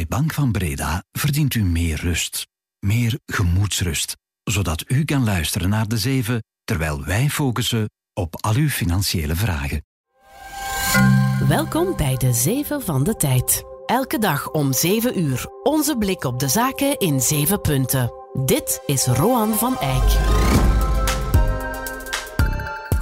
Bij Bank van Breda verdient u meer rust, meer gemoedsrust, zodat u kan luisteren naar de zeven terwijl wij focussen op al uw financiële vragen. Welkom bij de Zeven van de Tijd. Elke dag om 7 uur. Onze blik op de zaken in 7 punten. Dit is Roan van Eyck.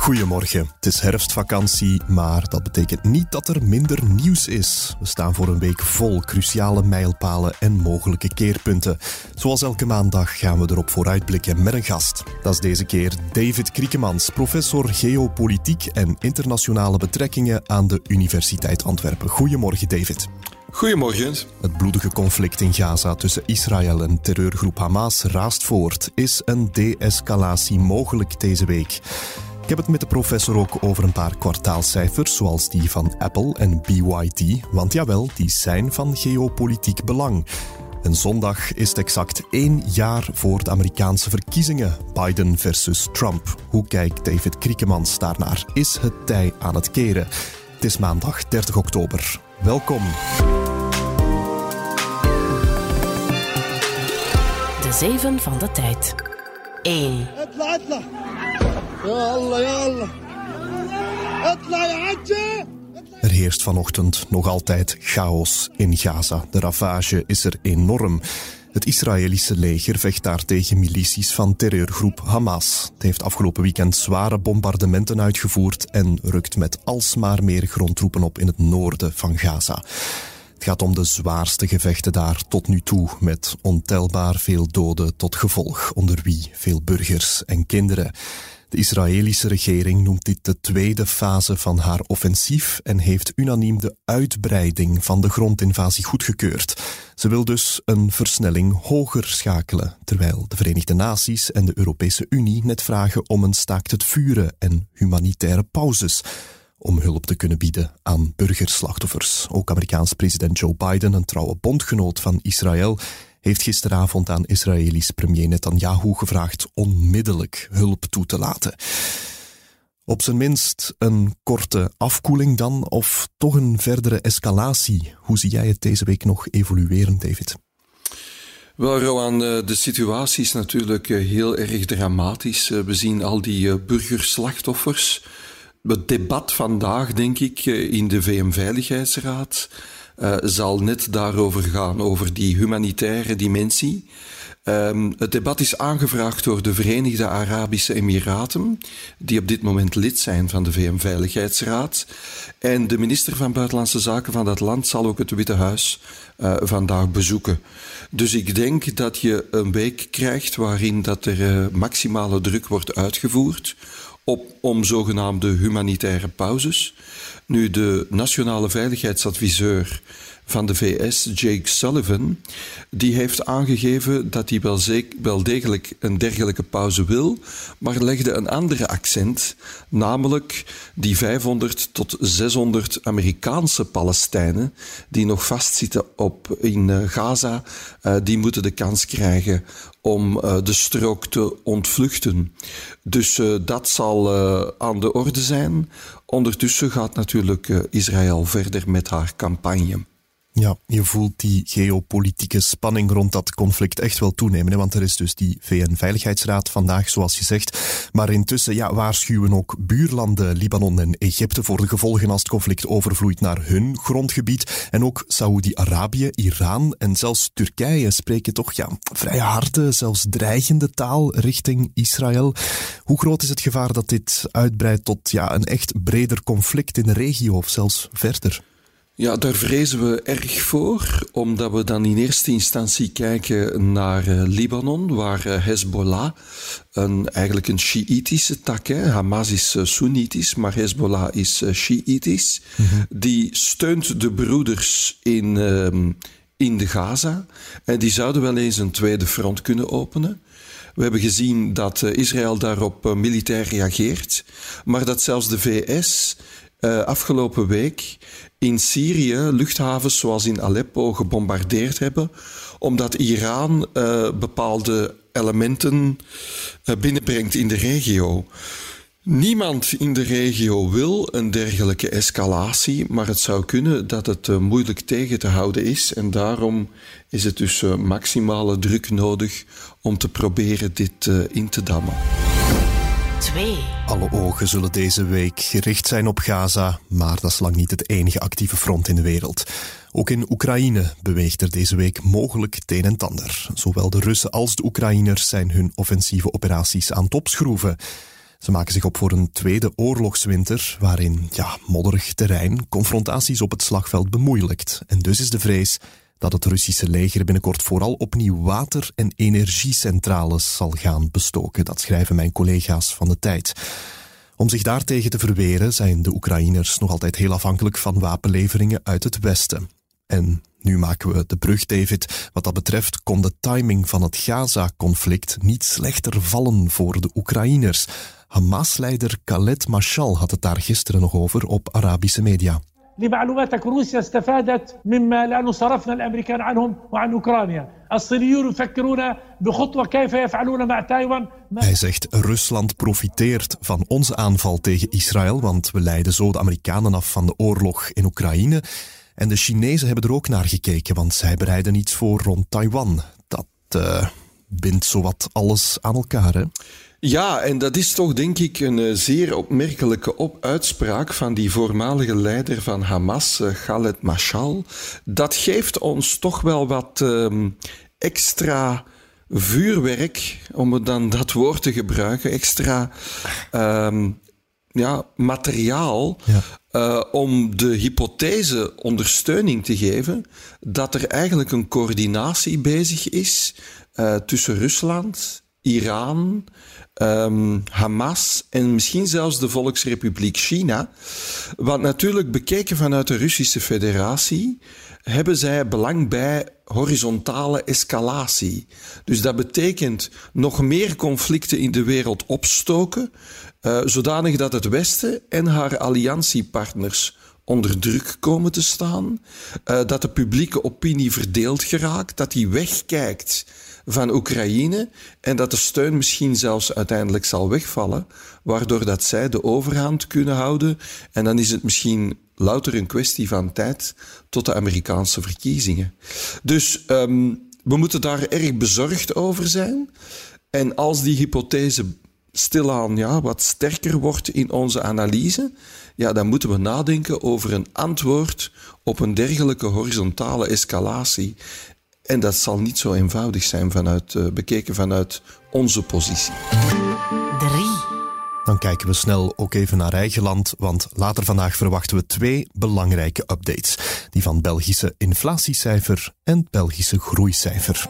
Goedemorgen. Het is herfstvakantie, maar dat betekent niet dat er minder nieuws is. We staan voor een week vol cruciale mijlpalen en mogelijke keerpunten. Zoals elke maandag gaan we erop vooruitblikken met een gast. Dat is deze keer David Kriekemans, professor geopolitiek en internationale betrekkingen aan de Universiteit Antwerpen. Goedemorgen, David. Goedemorgen. Het bloedige conflict in Gaza tussen Israël en terreurgroep Hamas raast voort. Is een de-escalatie mogelijk deze week? Ik heb het met de professor ook over een paar kwartaalcijfers, zoals die van Apple en BYD, want jawel, die zijn van geopolitiek belang. En zondag is het exact één jaar voor de Amerikaanse verkiezingen. Biden versus Trump. Hoe kijkt David Kriekemans daarnaar? Is het tij aan het keren? Het is maandag 30 oktober. Welkom. De zeven van de tijd. 1. Er heerst vanochtend nog altijd chaos in Gaza. De ravage is er enorm. Het Israëlische leger vecht daar tegen milities van terreurgroep Hamas. Het heeft afgelopen weekend zware bombardementen uitgevoerd en rukt met alsmaar meer grondtroepen op in het noorden van Gaza. Het gaat om de zwaarste gevechten daar tot nu toe, met ontelbaar veel doden tot gevolg, onder wie veel burgers en kinderen. De Israëlische regering noemt dit de tweede fase van haar offensief en heeft unaniem de uitbreiding van de grondinvasie goedgekeurd. Ze wil dus een versnelling hoger schakelen, terwijl de Verenigde Naties en de Europese Unie net vragen om een staakt het vuren en humanitaire pauzes om hulp te kunnen bieden aan burgerslachtoffers. Ook Amerikaans president Joe Biden, een trouwe bondgenoot van Israël, heeft gisteravond aan Israëlisch premier Netanyahu gevraagd onmiddellijk hulp toe te laten. Op zijn minst een korte afkoeling dan, of toch een verdere escalatie? Hoe zie jij het deze week nog evolueren, David? Wel, Rowan, eh, de situatie is natuurlijk eh, heel erg dramatisch. Eh, we zien al die burgerslachtoffers. Het debat vandaag, denk ik, in de VN-veiligheidsraad uh, zal net daarover gaan, over die humanitaire dimensie. Um, het debat is aangevraagd door de Verenigde Arabische Emiraten, die op dit moment lid zijn van de VN-veiligheidsraad. En de minister van Buitenlandse Zaken van dat land zal ook het Witte Huis uh, vandaag bezoeken. Dus ik denk dat je een week krijgt waarin dat er uh, maximale druk wordt uitgevoerd op, om zogenaamde humanitaire pauzes. Nu, de nationale veiligheidsadviseur van de VS, Jake Sullivan, die heeft aangegeven dat hij wel, wel degelijk een dergelijke pauze wil, maar legde een andere accent, namelijk die 500 tot 600 Amerikaanse Palestijnen die nog vastzitten op, in uh, Gaza, uh, die moeten de kans krijgen om uh, de strook te ontvluchten. Dus dat zal aan de orde zijn. Ondertussen gaat natuurlijk Israël verder met haar campagne. Ja, je voelt die geopolitieke spanning rond dat conflict echt wel toenemen. Hè? Want er is dus die VN-veiligheidsraad vandaag, zoals je zegt. Maar intussen ja, waarschuwen ook buurlanden Libanon en Egypte voor de gevolgen als het conflict overvloeit naar hun grondgebied. En ook Saoedi-Arabië, Iran en zelfs Turkije spreken toch ja, vrij harde, zelfs dreigende taal richting Israël. Hoe groot is het gevaar dat dit uitbreidt tot ja, een echt breder conflict in de regio of zelfs verder? Ja, daar vrezen we erg voor, omdat we dan in eerste instantie kijken naar uh, Libanon, waar uh, Hezbollah, een, eigenlijk een Shiïtische tak, hè, Hamas is uh, Soenitisch, maar Hezbollah is Shiïtisch, mm -hmm. die steunt de broeders in, ehm, in de Gaza en die zouden wel eens een tweede front kunnen openen. We hebben gezien dat Israël daarop militair reageert, maar dat zelfs de VS afgelopen week in Syrië luchthavens zoals in Aleppo gebombardeerd hebben, omdat Iran uh, bepaalde elementen uh, binnenbrengt in de regio. Niemand in de regio wil een dergelijke escalatie, maar het zou kunnen dat het uh, moeilijk tegen te houden is. En daarom is het dus maximale druk nodig om te proberen dit in te dammen. 2. Alle ogen zullen deze week gericht zijn op Gaza, maar dat is lang niet het enige actieve front in de wereld. Ook in Oekraïne beweegt er deze week mogelijk het een en ander. Zowel de Russen als de Oekraïners zijn hun offensieve operaties aan het opschroeven. Ze maken zich op voor een tweede oorlogswinter, waarin ja, modderig terrein confrontaties op het slagveld bemoeilijkt. En dus is de vrees dat het Russische leger binnenkort vooral opnieuw water- en energiecentrales zal gaan bestoken. Dat schrijven mijn collega's van de tijd. Om zich daartegen te verweren zijn de Oekraïners nog altijd heel afhankelijk van wapenleveringen uit het Westen. En nu maken we de brug, David. Wat dat betreft kon de timing van het Gaza-conflict niet slechter vallen voor de Oekraïners. Hamas-leider Khaled Mashal had het daar gisteren nog over op Arabische media. لمعلوماتك روسيا استفادت مما لأنه صرفنا الأمريكان عنهم وعن أوكرانيا الصينيون يفكرون بخطوة كيف يفعلون مع تايوان Hij zegt Rusland profiteert van onze aanval tegen Israël, want we leiden zo de Amerikanen af van de oorlog in Oekraïne. En de Chinezen hebben er ook naar gekeken, want zij bereiden iets voor rond Taiwan. Dat uh, bindt zowat alles aan elkaar, hè? Ja, en dat is toch denk ik een uh, zeer opmerkelijke op uitspraak van die voormalige leider van Hamas, uh, Khaled Mashal. Dat geeft ons toch wel wat uh, extra vuurwerk, om dan dat woord te gebruiken, extra ehm, ja, materiaal ja. Uh, om de hypothese ondersteuning te geven dat er eigenlijk een coördinatie bezig is uh, tussen Rusland, Iran, um, Hamas en misschien zelfs de Volksrepubliek China. Want natuurlijk, bekeken vanuit de Russische Federatie, hebben zij belang bij horizontale escalatie. Dus dat betekent nog meer conflicten in de wereld opstoken, uh, zodanig dat het Westen en haar alliantiepartners onder druk komen te staan, uh, dat de publieke opinie verdeeld geraakt, dat die wegkijkt van Oekraïne en dat de steun misschien zelfs uiteindelijk zal wegvallen, waardoor dat zij de overhand kunnen houden en dan is het misschien louter een kwestie van tijd tot de Amerikaanse verkiezingen. Dus um, we moeten daar erg bezorgd over zijn. En als die hypothese stilaan ja, wat sterker wordt in onze analyse, ja, dan moeten we nadenken over een antwoord op een dergelijke horizontale escalatie. En dat zal niet zo eenvoudig zijn vanuit, uh, bekeken vanuit onze positie. 3. Dan kijken we snel ook even naar eigen land, want later vandaag verwachten we twee belangrijke updates. Die van Belgische inflatiecijfer en Belgische groeicijfer.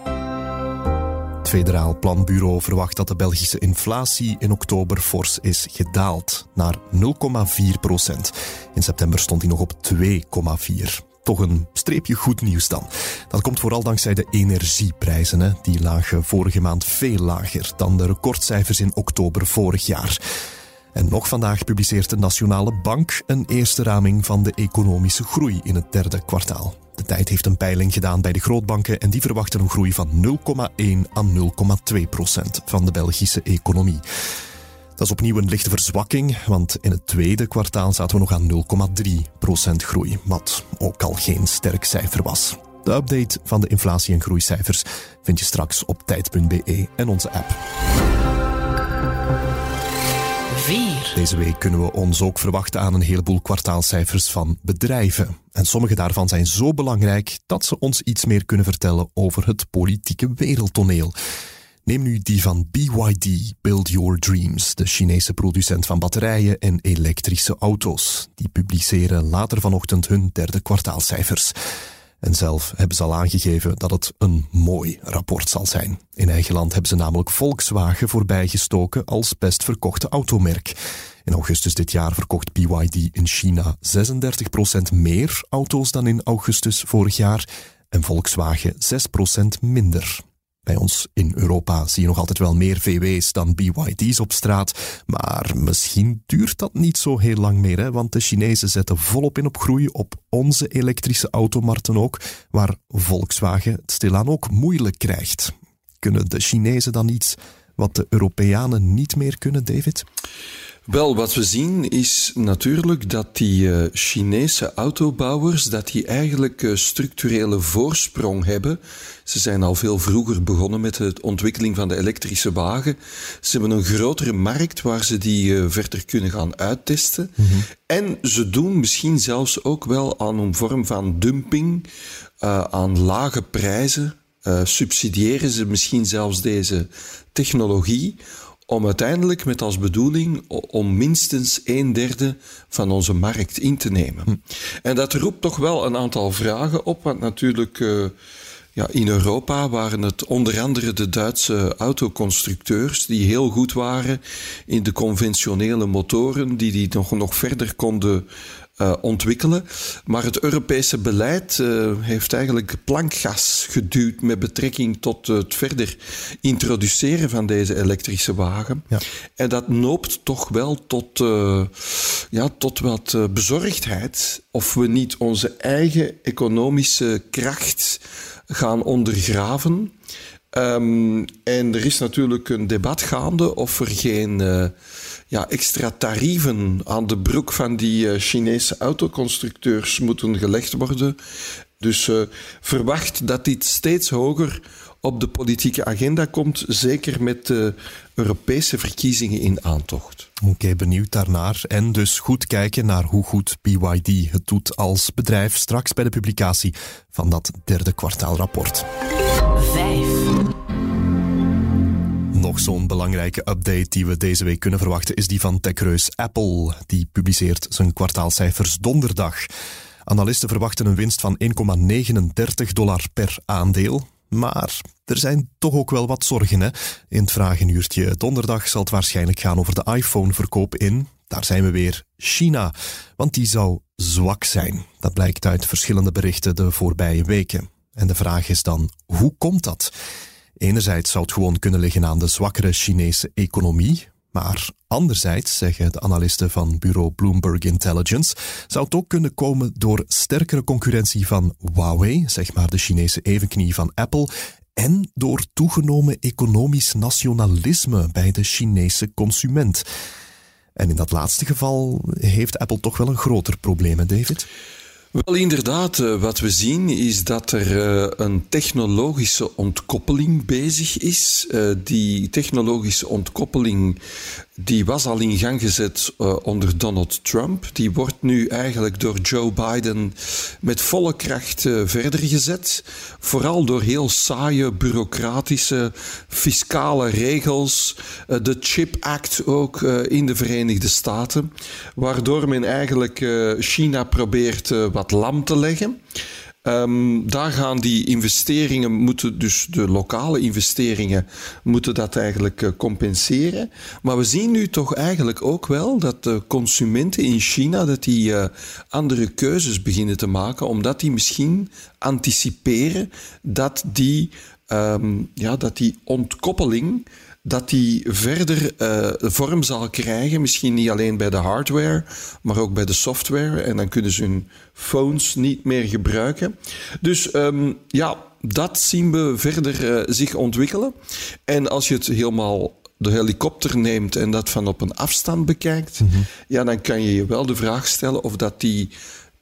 Het Federaal Planbureau verwacht dat de Belgische inflatie in oktober fors is gedaald naar 0,4 procent. In september stond hij nog op 2,4 toch een streepje goed nieuws dan. Dat komt vooral dankzij de energieprijzen. Hè. Die lagen vorige maand veel lager dan de recordcijfers in oktober vorig jaar. En nog vandaag publiceert de Nationale Bank een eerste raming van de economische groei in het derde kwartaal. De tijd heeft een peiling gedaan bij de grootbanken en die verwachten een groei van 0,1 à 0,2 procent van de Belgische economie. Dat is opnieuw een lichte verzwakking, want in het tweede kwartaal zaten we nog aan 0,3% groei, wat ook al geen sterk cijfer was. De update van de inflatie- en groeicijfers vind je straks op tijd.be en onze app. 4. Deze week kunnen we ons ook verwachten aan een heleboel kwartaalcijfers van bedrijven. En sommige daarvan zijn zo belangrijk dat ze ons iets meer kunnen vertellen over het politieke wereldtoneel. Neem nu die van BYD, Build Your Dreams, de Chinese producent van batterijen en elektrische auto's. Die publiceren later vanochtend hun derde kwartaalcijfers. En zelf hebben ze al aangegeven dat het een mooi rapport zal zijn. In eigen land hebben ze namelijk Volkswagen voorbijgestoken als best verkochte automerk. In augustus dit jaar verkocht BYD in China 36% meer auto's dan in augustus vorig jaar en Volkswagen 6% minder. Bij ons in Europa zie je nog altijd wel meer VW's dan BYD's op straat. Maar misschien duurt dat niet zo heel lang meer, hè? want de Chinezen zetten volop in op groei op onze elektrische automarkten ook, waar Volkswagen het stilaan ook moeilijk krijgt. Kunnen de Chinezen dan iets wat de Europeanen niet meer kunnen, David? Wel, wat we zien is natuurlijk dat die uh, Chinese autobouwers dat die eigenlijk uh, structurele voorsprong hebben. Ze zijn al veel vroeger begonnen met de ontwikkeling van de elektrische wagen. Ze hebben een grotere markt waar ze die uh, verder kunnen gaan uittesten. Mm -hmm. En ze doen misschien zelfs ook wel aan een vorm van dumping, aan lage prijzen. subsidiëren ze misschien zelfs deze technologie om uiteindelijk met als bedoeling om minstens een derde van onze markt in te nemen. Hm. En dat roept toch wel een aantal vragen op, want natuurlijk uh, ja, in Europa waren het onder andere de Duitse autoconstructeurs die heel goed waren in de conventionele motoren, die die nog, nog verder konden uh, ontwikkelen. Maar het Europese beleid uh, heeft eigenlijk plankgas geduwd met betrekking tot het verder introduceren van deze elektrische wagen. Ja. En dat noopt toch wel tot, uh, ja, tot wat bezorgdheid of we niet onze eigen economische kracht gaan ondergraven. Um, en er is natuurlijk een debat gaande of er geen ja, extra tarieven aan de broek van die uh, Chinese autoconstructeurs moeten gelegd worden. Dus uh, verwacht dat dit steeds hoger op de politieke agenda komt, zeker met de Europese verkiezingen in aantocht. Oké, okay, benieuwd daarnaar. En dus goed kijken naar hoe goed BYD het doet als bedrijf straks bij de publicatie van dat derde kwartaalrapport. 5. Nog zo'n belangrijke update die we deze week kunnen verwachten is die van techreus Apple. Die publiceert zijn kwartaalcijfers donderdag. Analisten verwachten een winst van 1,39 dollar per aandeel. Maar er zijn toch ook wel wat zorgen. Hè? In het vragenuurtje donderdag zal het waarschijnlijk gaan over de iPhone-verkoop in, daar zijn we weer, China. Want die zou zwak zijn. Dat blijkt uit verschillende berichten de voorbije weken. En de vraag is dan, hoe komt dat? Enerzijds zou het gewoon kunnen liggen aan de zwakkere Chinese economie, maar anderzijds, zeggen de analisten van bureau Bloomberg Intelligence, zou het ook kunnen komen door sterkere concurrentie van Huawei, zeg maar de Chinese evenknie van Apple, en door toegenomen economisch nationalisme bij de Chinese consument. En in dat laatste geval heeft Apple toch wel een groter probleem, David? Wel, inderdaad, eh, wat we zien is dat er eh, een technologische ontkoppeling bezig is. Eh, die technologische ontkoppeling die was al in gang gezet onder Donald Trump. Die wordt nu eigenlijk door Joe Biden met volle kracht verder gezet. Vooral door heel saaie, bureaucratische, fiscale regels. de Chip Act ook in de Verenigde Staten. Waardoor men eigenlijk China probeert wat lam te leggen. Um, daar gaan die investeringen moeten, dus de lokale investeringen, moeten dat eigenlijk uh, compenseren. Maar we zien nu toch eigenlijk ook wel dat de consumenten in China dat die uh, andere keuzes beginnen te maken, omdat die misschien anticiperen dat die, um, ja, dat die ontkoppeling dat die verder uh, vorm zal krijgen. Misschien niet alleen bij de hardware, maar ook bij de software. En dan kunnen ze hun phones niet meer gebruiken. Dus um, ja, dat zien we verder uh, zich ontwikkelen. En als je het helemaal de helikopter neemt en dat van op een afstand bekijkt, mm -hmm. ja, dan kan je je wel de vraag stellen of dat die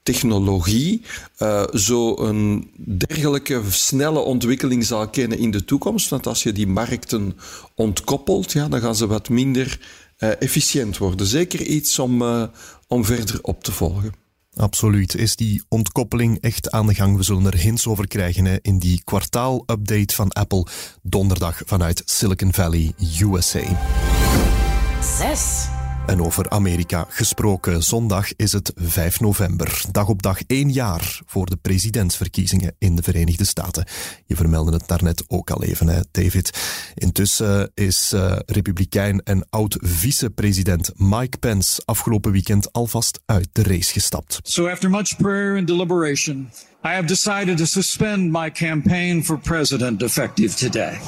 technologie uh, zo een dergelijke snelle ontwikkeling zal kennen in de toekomst. Want als je die markten ontkoppelt, ja, dan gaan ze wat minder uh, efficiënt worden. Zeker iets om, uh, om verder op te volgen. Absoluut. Is die ontkoppeling echt aan de gang? We zullen er hints over krijgen hè, in die kwartaal-update van Apple donderdag vanuit Silicon Valley, USA. 6. En over Amerika gesproken. Zondag is het 5 november. Dag op dag één jaar voor de presidentsverkiezingen in de Verenigde Staten. Je vermeldde het daarnet ook al even, hè, David. Intussen is uh, republikein en oud-vice-president Mike Pence afgelopen weekend alvast uit de race gestapt. So after much prayer and deliberation, I have decided to suspend my campaign for president effective today.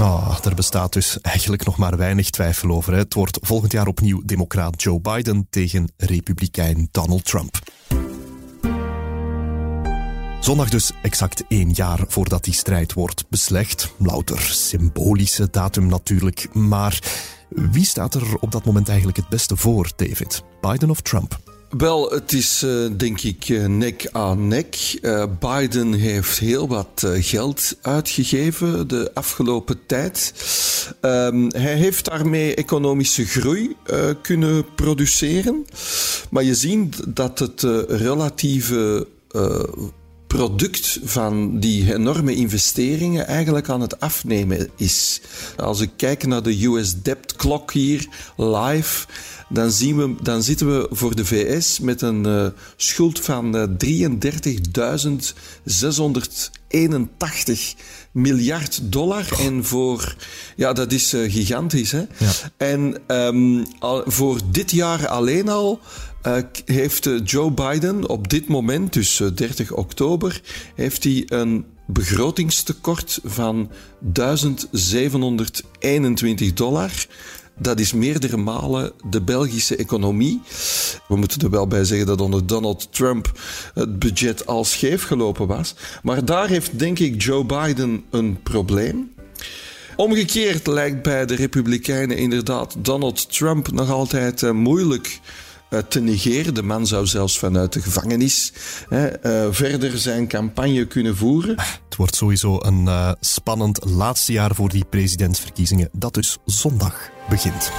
Oh, er bestaat dus eigenlijk nog maar weinig twijfel over. Het wordt volgend jaar opnieuw democraat Joe Biden tegen republikein Donald Trump. Zondag dus exact één jaar voordat die strijd wordt beslecht. Louter symbolische datum natuurlijk. Maar wie staat er op dat moment eigenlijk het beste voor, David? Biden of Trump? Wel, het is uh, denk ik uh, nek aan nek. Uh, Biden heeft heel wat geld uitgegeven de afgelopen tijd. Um, hij heeft daarmee economische groei kunnen produceren. Maar je ziet dat het relatieve product van die enorme investeringen eigenlijk aan het afnemen is. Als ik kijk naar de US debt clock hier live, dan, zien we, dan zitten we voor de VS met een uh, schuld van uh, 33.681 miljard dollar. En voor, ja, dat is uh, gigantisch. Hè? Ja. En um, al, voor dit jaar alleen al uh, heeft Joe Biden op dit moment, dus 30 oktober, heeft hij een begrotingstekort van 1721 dollar. Dat is meerdere malen de Belgische economie. We moeten er wel bij zeggen dat onder Donald Trump het budget al scheef gelopen was. Maar daar heeft denk ik Joe Biden een probleem. Omgekeerd lijkt bij de Republikeinen inderdaad Donald Trump nog altijd uh, moeilijk te negeren. De man zou zelfs vanuit de gevangenis hè, uh, verder zijn campagne kunnen voeren. Het wordt sowieso een uh, spannend laatste jaar voor die presidentsverkiezingen, dat dus zondag begint.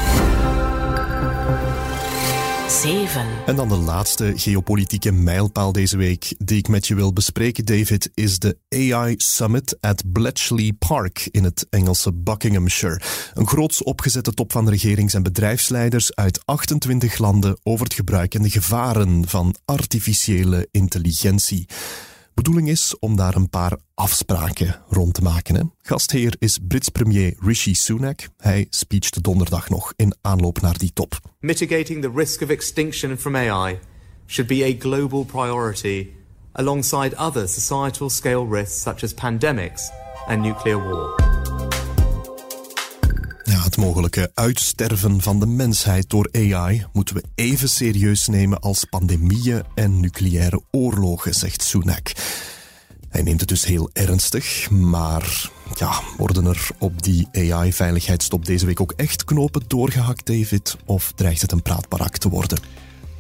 7. En dan de laatste geopolitieke mijlpaal deze week die ik met je wil bespreken, David, is de AI Summit at Bletchley Park in het Engelse Buckinghamshire. Een groots opgezette top van regerings- en bedrijfsleiders uit 28 landen over het gebruik en de gevaren van artificiële intelligentie bedoeling is om daar een paar afspraken rond te maken. Gastheer is Brits premier Rishi Sunak. Hij speechte donderdag nog in aanloop naar die top. Mitigating the risk of extinction from AI should be a global priority alongside other societal scale risks such as pandemics and nuclear war. Ja, het mogelijke uitsterven van de mensheid door AI moeten we even serieus nemen als pandemieën en nucleaire oorlogen, zegt Sunak. Hij neemt het dus heel ernstig, maar ja, worden er op die AI-veiligheidstop deze week ook echt knopen doorgehakt, David? Of dreigt het een praatbarak te worden?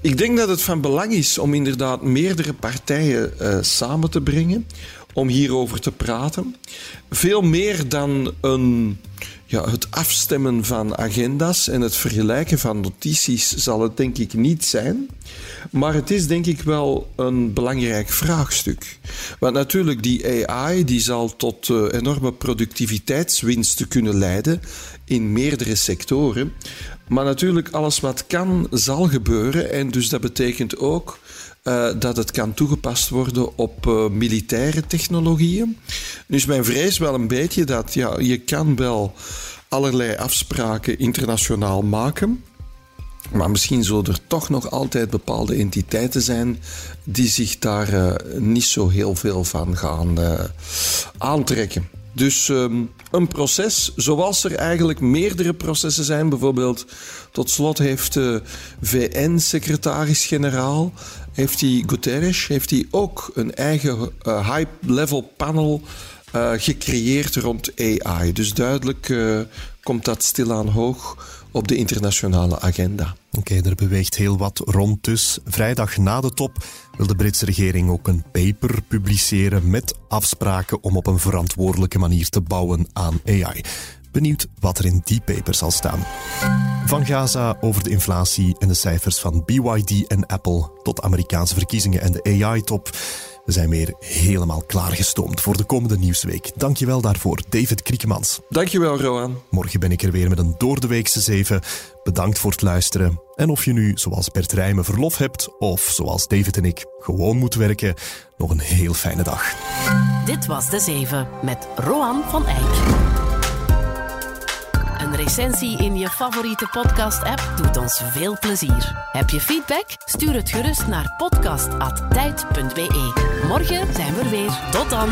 Ik denk dat het van belang is om inderdaad meerdere partijen uh, samen te brengen om hierover te praten. Veel meer dan een, ja, het afstemmen van agenda's en het vergelijken van notities zal het denk ik niet zijn. Maar het is denk ik wel een belangrijk vraagstuk. Want natuurlijk, die AI die zal tot uh, enorme productiviteitswinsten kunnen leiden in meerdere sectoren. Maar natuurlijk, alles wat kan, zal gebeuren. En dus dat betekent ook uh, dat het kan toegepast worden op uh, militaire technologieën. Dus mijn vrees wel een beetje dat ja, je kan wel allerlei afspraken internationaal maken. Maar misschien zullen er toch nog altijd bepaalde entiteiten zijn die zich daar uh, niet zo heel veel van gaan aantrekken. Dus um, een proces, zoals er eigenlijk meerdere processen zijn. Bijvoorbeeld, tot slot heeft de VN-secretaris-generaal, heeft hij Guterres, heeft hij ook een eigen uh, high-level panel uh, gecreëerd rond AI. Dus duidelijk uh, komt dat stilaan hoog op de internationale agenda. Oké, er beweegt heel wat rond dus. Vrijdag na de top wil de Britse regering ook een paper publiceren met afspraken om op een verantwoordelijke manier te bouwen aan AI. Benieuwd wat er in die paper zal staan. Van Gaza over de inflatie en de cijfers van BYD en Apple tot Amerikaanse verkiezingen en de AI-top. We zijn weer helemaal klaargestoomd voor de komende nieuwsweek. Dankjewel daarvoor, David Kriekemans. Dankjewel, Roan. Morgen ben ik er weer met een doordeweekse zeven. Bedankt voor het luisteren. En of je nu, zoals Bert Rijmen, verlof hebt, of zoals David en ik, gewoon moet werken, nog een heel fijne dag. Dit was De Zeven met Roan van Eyck. Recensie in je favoriete podcast-app doet ons veel plezier. Heb je feedback? Stuur het gerust naar podcast.tijd.be. Morgen zijn we er weer. Tot dan!